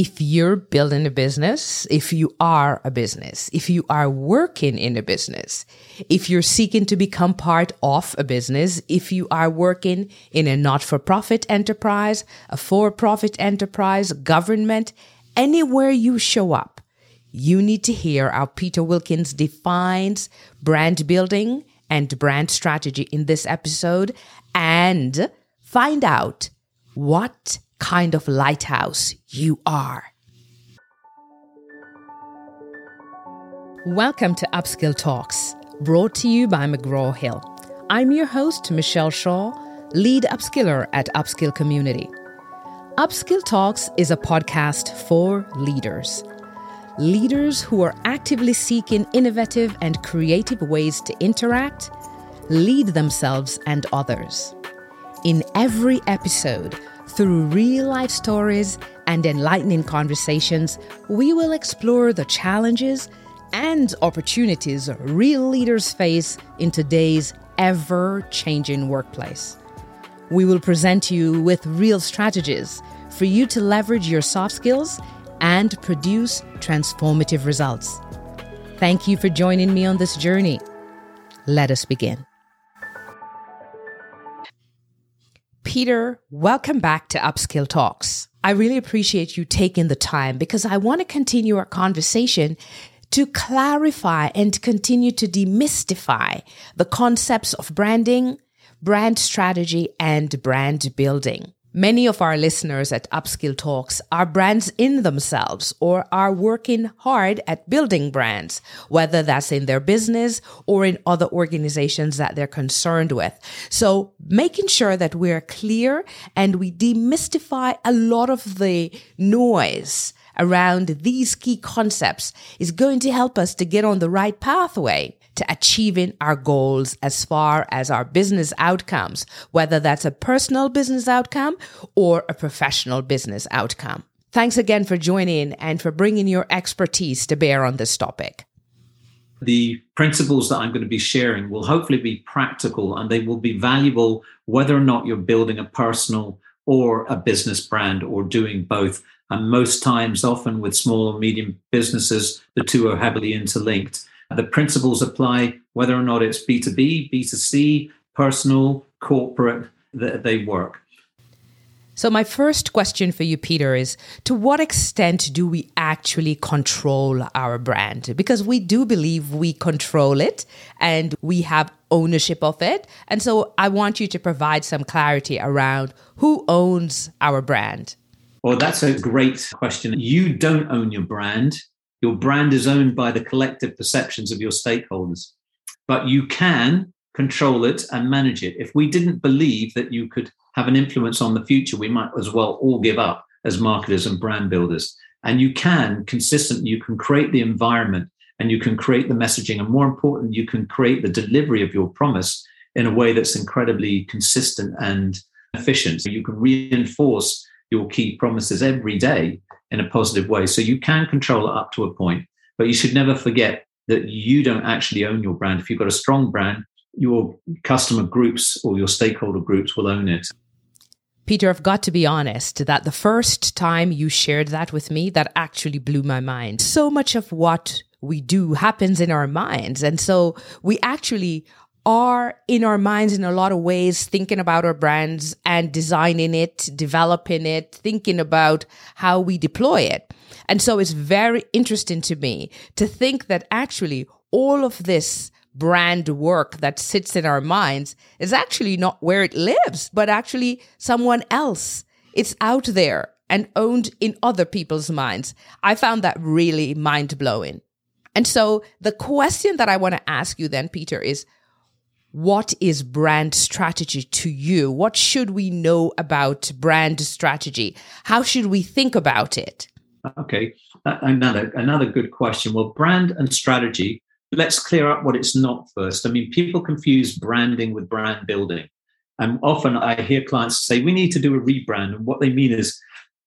if you're building a business, if you are a business, if you are working in a business, if you're seeking to become part of a business, if you are working in a not for profit enterprise, a for profit enterprise, government, anywhere you show up, you need to hear how Peter Wilkins defines brand building and brand strategy in this episode and find out what kind of lighthouse you are. Welcome to Upskill Talks, brought to you by McGraw Hill. I'm your host, Michelle Shaw, lead upskiller at Upskill Community. Upskill Talks is a podcast for leaders. Leaders who are actively seeking innovative and creative ways to interact, lead themselves and others. In every episode, through real life stories and enlightening conversations, we will explore the challenges and opportunities real leaders face in today's ever changing workplace. We will present you with real strategies for you to leverage your soft skills and produce transformative results. Thank you for joining me on this journey. Let us begin. Peter, welcome back to Upskill Talks. I really appreciate you taking the time because I want to continue our conversation to clarify and continue to demystify the concepts of branding, brand strategy, and brand building. Many of our listeners at Upskill Talks are brands in themselves or are working hard at building brands, whether that's in their business or in other organizations that they're concerned with. So making sure that we're clear and we demystify a lot of the noise around these key concepts is going to help us to get on the right pathway to achieving our goals as far as our business outcomes, whether that's a personal business outcome or a professional business outcome. Thanks again for joining and for bringing your expertise to bear on this topic. The principles that I'm going to be sharing will hopefully be practical and they will be valuable whether or not you're building a personal or a business brand or doing both. And most times, often with small or medium businesses, the two are heavily interlinked. The principles apply whether or not it's B2B, B2C, personal, corporate, that they work. So, my first question for you, Peter, is to what extent do we actually control our brand? Because we do believe we control it and we have ownership of it. And so, I want you to provide some clarity around who owns our brand. Well, that's a great question. You don't own your brand. Your brand is owned by the collective perceptions of your stakeholders, but you can control it and manage it. If we didn't believe that you could have an influence on the future, we might as well all give up as marketers and brand builders. And you can consistently, you can create the environment and you can create the messaging. And more important, you can create the delivery of your promise in a way that's incredibly consistent and efficient. So you can reinforce your key promises every day in a positive way. So you can control it up to a point, but you should never forget that you don't actually own your brand. If you've got a strong brand, your customer groups or your stakeholder groups will own it. Peter, I've got to be honest that the first time you shared that with me, that actually blew my mind. So much of what we do happens in our minds. And so we actually are in our minds in a lot of ways thinking about our brands and designing it, developing it, thinking about how we deploy it. And so it's very interesting to me to think that actually all of this brand work that sits in our minds is actually not where it lives, but actually someone else. It's out there and owned in other people's minds. I found that really mind blowing. And so the question that I want to ask you then, Peter, is what is brand strategy to you? What should we know about brand strategy? How should we think about it? Okay, another another good question. Well, brand and strategy. Let's clear up what it's not first. I mean, people confuse branding with brand building, and often I hear clients say we need to do a rebrand, and what they mean is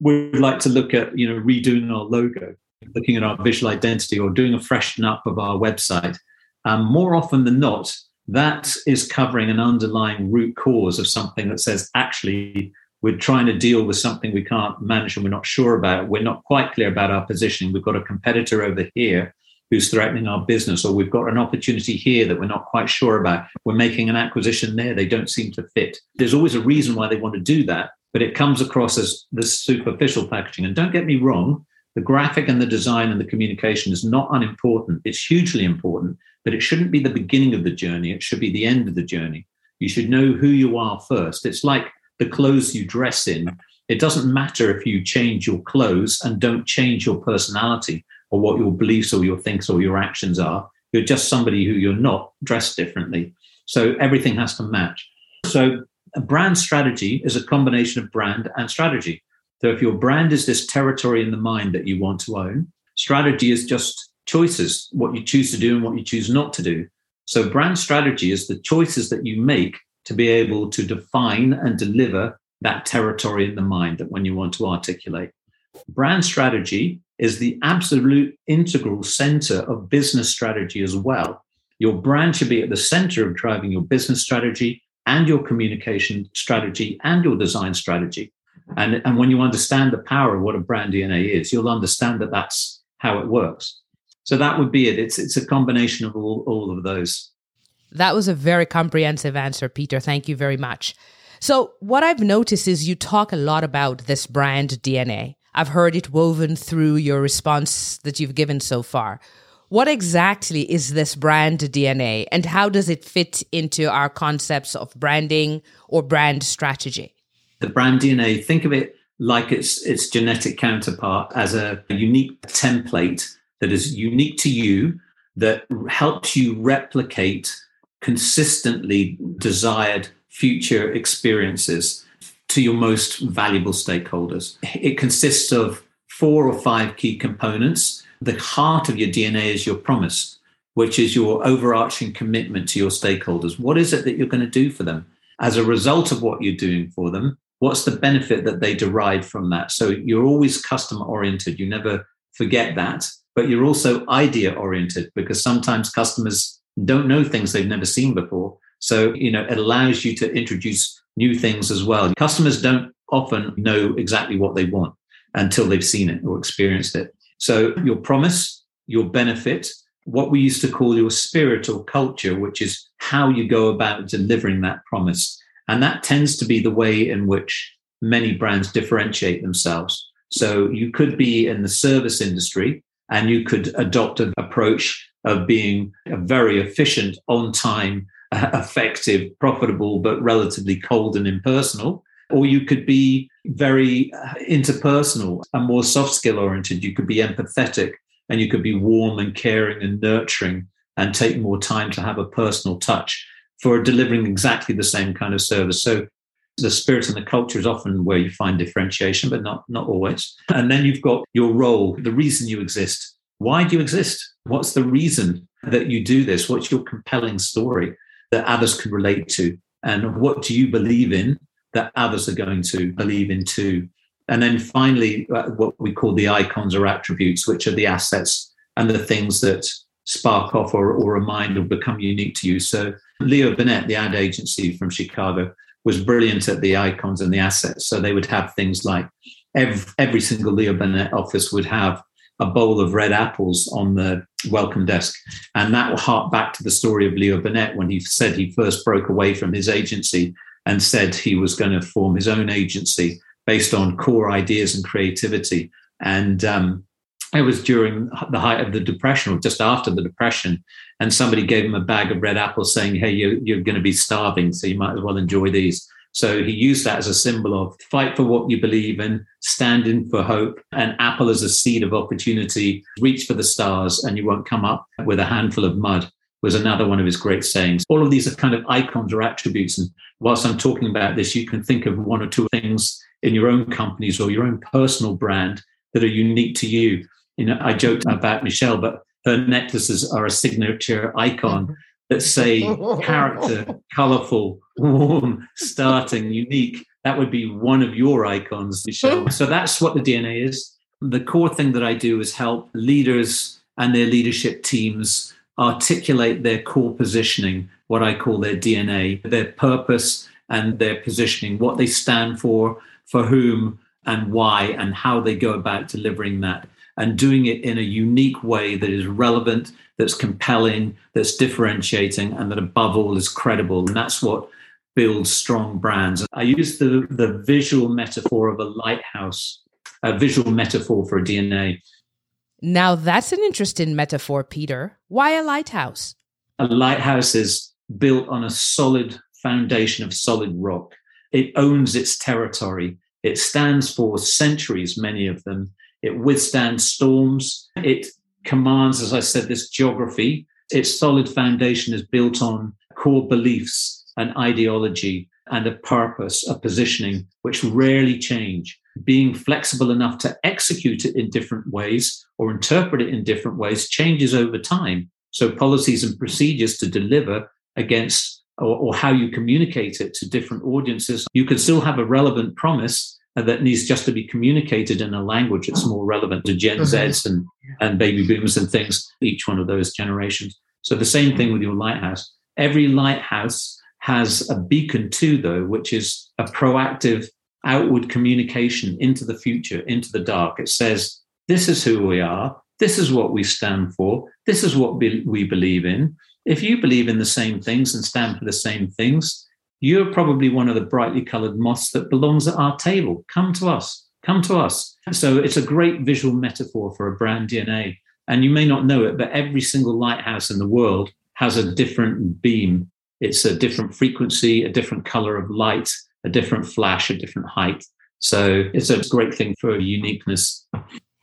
we'd like to look at you know redoing our logo, looking at our visual identity, or doing a freshen up of our website. Um, more often than not, that is covering an underlying root cause of something that says, actually, we're trying to deal with something we can't manage and we're not sure about. We're not quite clear about our positioning. We've got a competitor over here who's threatening our business, or we've got an opportunity here that we're not quite sure about. We're making an acquisition there, they don't seem to fit. There's always a reason why they want to do that, but it comes across as this superficial packaging. And don't get me wrong, the graphic and the design and the communication is not unimportant. It's hugely important, but it shouldn't be the beginning of the journey. It should be the end of the journey. You should know who you are first. It's like the clothes you dress in. It doesn't matter if you change your clothes and don't change your personality or what your beliefs or your thinks or your actions are. You're just somebody who you're not dressed differently. So everything has to match. So a brand strategy is a combination of brand and strategy. So if your brand is this territory in the mind that you want to own, strategy is just choices, what you choose to do and what you choose not to do. So brand strategy is the choices that you make to be able to define and deliver that territory in the mind that when you want to articulate. Brand strategy is the absolute integral center of business strategy as well. Your brand should be at the center of driving your business strategy and your communication strategy and your design strategy. And, and when you understand the power of what a brand DNA is, you'll understand that that's how it works. So that would be it. It's, it's a combination of all, all of those. That was a very comprehensive answer, Peter. Thank you very much. So, what I've noticed is you talk a lot about this brand DNA. I've heard it woven through your response that you've given so far. What exactly is this brand DNA and how does it fit into our concepts of branding or brand strategy? The brand DNA, think of it like its its genetic counterpart as a unique template that is unique to you that helps you replicate consistently desired future experiences to your most valuable stakeholders. It consists of four or five key components. The heart of your DNA is your promise, which is your overarching commitment to your stakeholders. What is it that you're going to do for them? As a result of what you're doing for them, what's the benefit that they derive from that? So you're always customer oriented. You never forget that, but you're also idea oriented because sometimes customers don't know things they've never seen before. So, you know, it allows you to introduce new things as well. Customers don't often know exactly what they want until they've seen it or experienced it. So, your promise, your benefit, what we used to call your spirit or culture, which is how you go about delivering that promise. And that tends to be the way in which many brands differentiate themselves. So, you could be in the service industry and you could adopt an approach of being a very efficient, on time, effective, profitable, but relatively cold and impersonal. Or you could be very uh, interpersonal and more soft skill oriented. You could be empathetic and you could be warm and caring and nurturing and take more time to have a personal touch for delivering exactly the same kind of service. So the spirit and the culture is often where you find differentiation, but not, not always. And then you've got your role, the reason you exist. Why do you exist? What's the reason that you do this? What's your compelling story that others can relate to? And what do you believe in that others are going to believe in too? And then finally, uh, what we call the icons or attributes, which are the assets and the things that spark off or, or remind or become unique to you. So Leo Burnett, the ad agency from Chicago, was brilliant at the icons and the assets. So they would have things like every, every single Leo Burnett office would have a bowl of red apples on the welcome desk. And that will hark back to the story of Leo Burnett when he said he first broke away from his agency and said he was going to form his own agency based on core ideas and creativity. And um, it was during the height of the depression or just after the depression. And somebody gave him a bag of red apples saying, Hey, you're, you're going to be starving, so you might as well enjoy these. So he used that as a symbol of fight for what you believe in, stand in for hope, and apple as a seed of opportunity, reach for the stars, and you won't come up with a handful of mud was another one of his great sayings. All of these are kind of icons or attributes. And whilst I'm talking about this, you can think of one or two things in your own companies or your own personal brand that are unique to you. You know, I joked mm-hmm. about Michelle, but her necklaces are a signature icon that say character, colorful, warm, starting, unique. That would be one of your icons, Michelle. so that's what the DNA is. The core thing that I do is help leaders and their leadership teams articulate their core positioning, what I call their DNA, their purpose, and their positioning, what they stand for, for whom, and why, and how they go about delivering that, and doing it in a unique way that is relevant, that's compelling, that's differentiating, and that above all is credible. And that's what builds strong brands. I use the, the visual metaphor of a lighthouse, a visual metaphor for a DNA. Now, that's an interesting metaphor, Peter. Why a lighthouse? A lighthouse is built on a solid foundation of solid rock. It owns its territory. It stands for centuries, many of them. It withstands storms. It commands, as I said, this geography. Its solid foundation is built on core beliefs, an ideology, and a purpose, a positioning, which rarely change. Being flexible enough to execute it in different ways or interpret it in different ways changes over time. So, policies and procedures to deliver against or, or how you communicate it to different audiences. You can still have a relevant promise that needs just to be communicated in a language that's more relevant to Gen mm-hmm. Zs and, and baby boomers and things, each one of those generations. So the same thing with your lighthouse. Every lighthouse has a beacon too, though, which is a proactive outward communication into the future, into the dark. It says, this is who we are. This is what we stand for. This is what we believe in. If you believe in the same things and stand for the same things, you're probably one of the brightly colored moths that belongs at our table. Come to us. Come to us. So it's a great visual metaphor for a brand DNA. And you may not know it, but every single lighthouse in the world has a different beam. It's a different frequency, a different color of light, a different flash, a different height. So it's a great thing for uniqueness.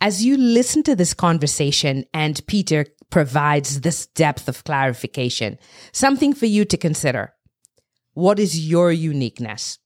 As you listen to this conversation and Peter provides this depth of clarification, something for you to consider. What is your uniqueness?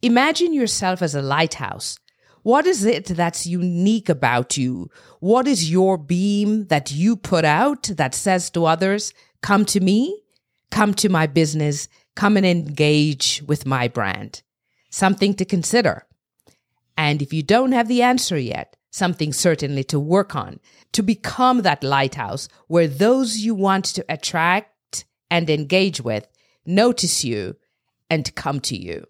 Imagine yourself as a lighthouse. What is it that's unique about you? What is your beam that you put out that says to others, come to me, come to my business, come and engage with my brand? Something to consider. And if you don't have the answer yet, something certainly to work on to become that lighthouse where those you want to attract and engage with notice you and come to you.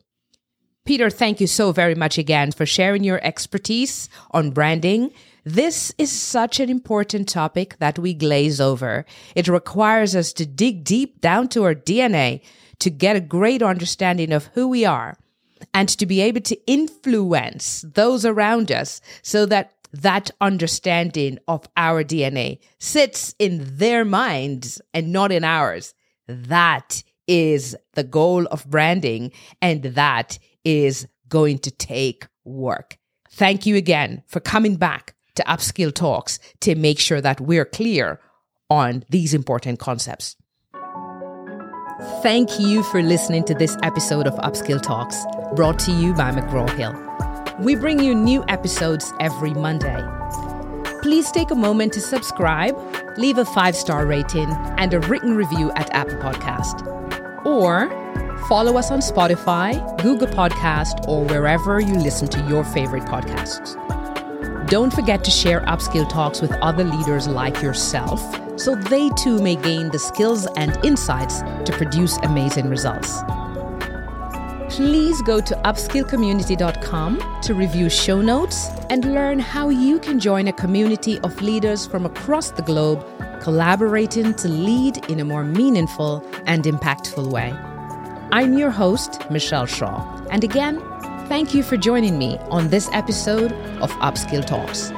Peter, thank you so very much again for sharing your expertise on branding. This is such an important topic that we glaze over. It requires us to dig deep down to our DNA to get a great understanding of who we are and to be able to influence those around us so that that understanding of our DNA sits in their minds and not in ours. That is the goal of branding, and that is going to take work. Thank you again for coming back to Upskill Talks to make sure that we're clear on these important concepts. Thank you for listening to this episode of Upskill Talks, brought to you by McGraw Hill. We bring you new episodes every Monday. Please take a moment to subscribe, leave a five star rating, and a written review at Apple Podcast. Or follow us on Spotify, Google Podcast, or wherever you listen to your favorite podcasts. Don't forget to share Upskill Talks with other leaders like yourself so they too may gain the skills and insights to produce amazing results please go to upskillcommunity.com to review show notes and learn how you can join a community of leaders from across the globe collaborating to lead in a more meaningful and impactful way. I'm your host, Michelle Shaw, and again, thank you for joining me on this episode of Upskill Talks.